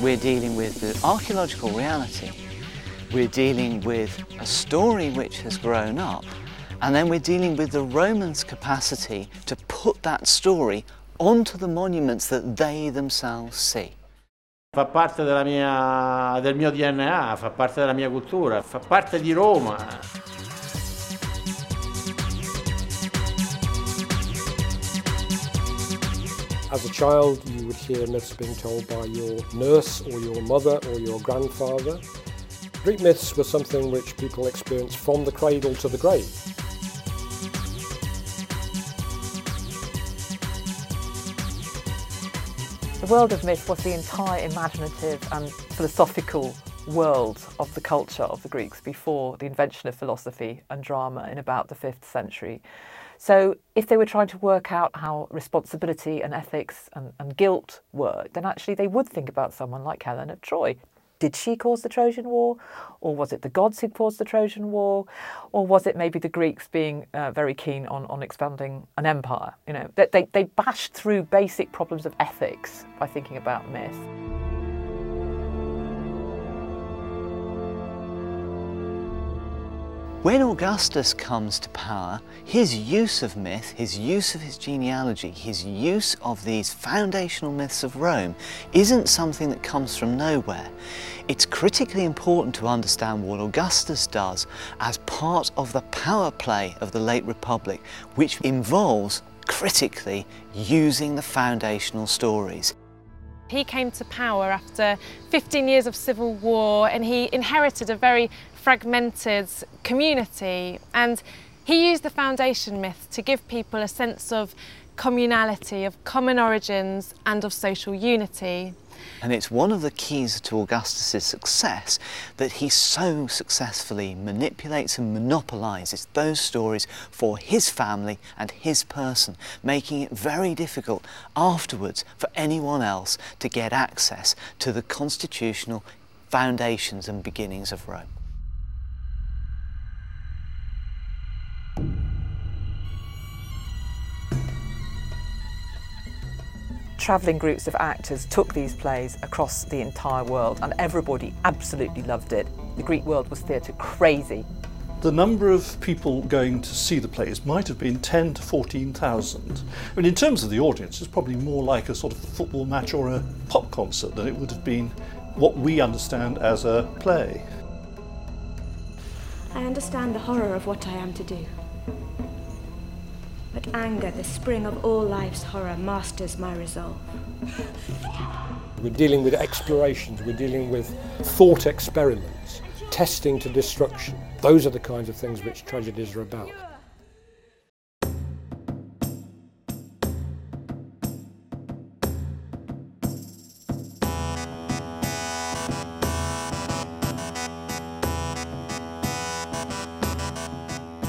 we're dealing with the archaeological reality, we're dealing with a story which has grown up, and then we're dealing with the Romans' capacity to put that story onto the monuments that they themselves see. Fa parte mia, del mio DNA, fa parte della mia cultura, fa parte di Roma. As a child, you would hear myths being told by your nurse or your mother or your grandfather. Greek myths were something which people experienced from the cradle to the grave. The world of myth was the entire imaginative and philosophical world of the culture of the Greeks before the invention of philosophy and drama in about the 5th century. So, if they were trying to work out how responsibility and ethics and, and guilt worked, then actually they would think about someone like Helen of Troy. Did she cause the Trojan War? Or was it the gods who caused the Trojan War? Or was it maybe the Greeks being uh, very keen on, on expanding an empire? You know, they, they, they bashed through basic problems of ethics by thinking about myth. When Augustus comes to power, his use of myth, his use of his genealogy, his use of these foundational myths of Rome isn't something that comes from nowhere. It's critically important to understand what Augustus does as part of the power play of the late Republic, which involves critically using the foundational stories. He came to power after 15 years of civil war and he inherited a very fragmented community and he used the foundation myth to give people a sense of communality, of common origins and of social unity. And it's one of the keys to Augustus's success that he so successfully manipulates and monopolizes those stories for his family and his person, making it very difficult afterwards for anyone else to get access to the constitutional foundations and beginnings of Rome. Travelling groups of actors took these plays across the entire world and everybody absolutely loved it. The Greek world was theatre crazy. The number of people going to see the plays might have been 10 to 14,000. I mean, in terms of the audience, it's probably more like a sort of football match or a pop concert than it would have been what we understand as a play. I understand the horror of what I am to do. But anger, the spring of all life's horror, masters my resolve. We're dealing with explorations, we're dealing with thought experiments, testing to destruction. Those are the kinds of things which tragedies are about.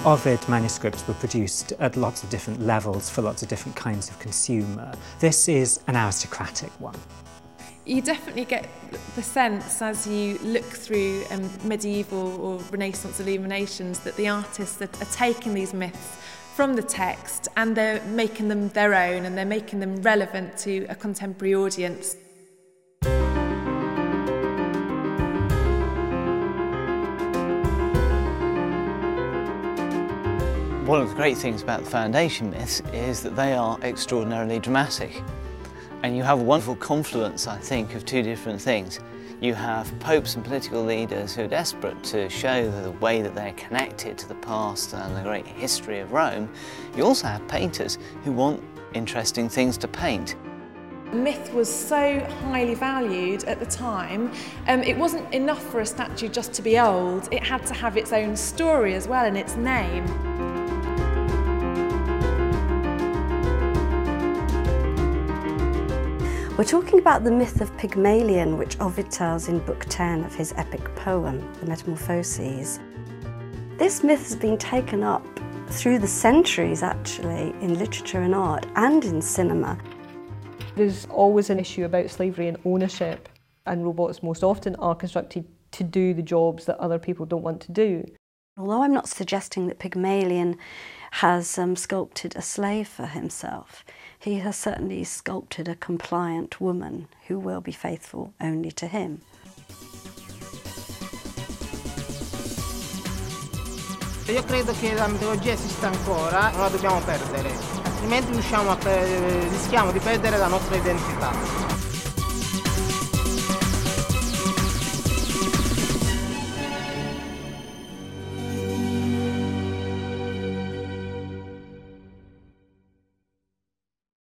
Ovid manuscripts were produced at lots of different levels for lots of different kinds of consumer. This is an aristocratic one. You definitely get the sense as you look through um, medieval or Renaissance illuminations that the artists are, are taking these myths from the text and they're making them their own and they're making them relevant to a contemporary audience. One of the great things about the foundation myths is that they are extraordinarily dramatic. And you have a wonderful confluence, I think, of two different things. You have popes and political leaders who are desperate to show the way that they're connected to the past and the great history of Rome. You also have painters who want interesting things to paint. Myth was so highly valued at the time. Um, it wasn't enough for a statue just to be old, it had to have its own story as well and its name. We're talking about the myth of Pygmalion, which Ovid tells in Book 10 of his epic poem, The Metamorphoses. This myth has been taken up through the centuries, actually, in literature and art and in cinema. There's always an issue about slavery and ownership, and robots most often are constructed to do the jobs that other people don't want to do. Although I'm not suggesting that Pygmalion has um, sculpted a slave for himself, he has certainly sculpted a compliant woman who will be faithful only to him. Io credo che la mitologia esista ancora, non la dobbiamo perdere, altrimenti rischiamo di perdere la nostra identità.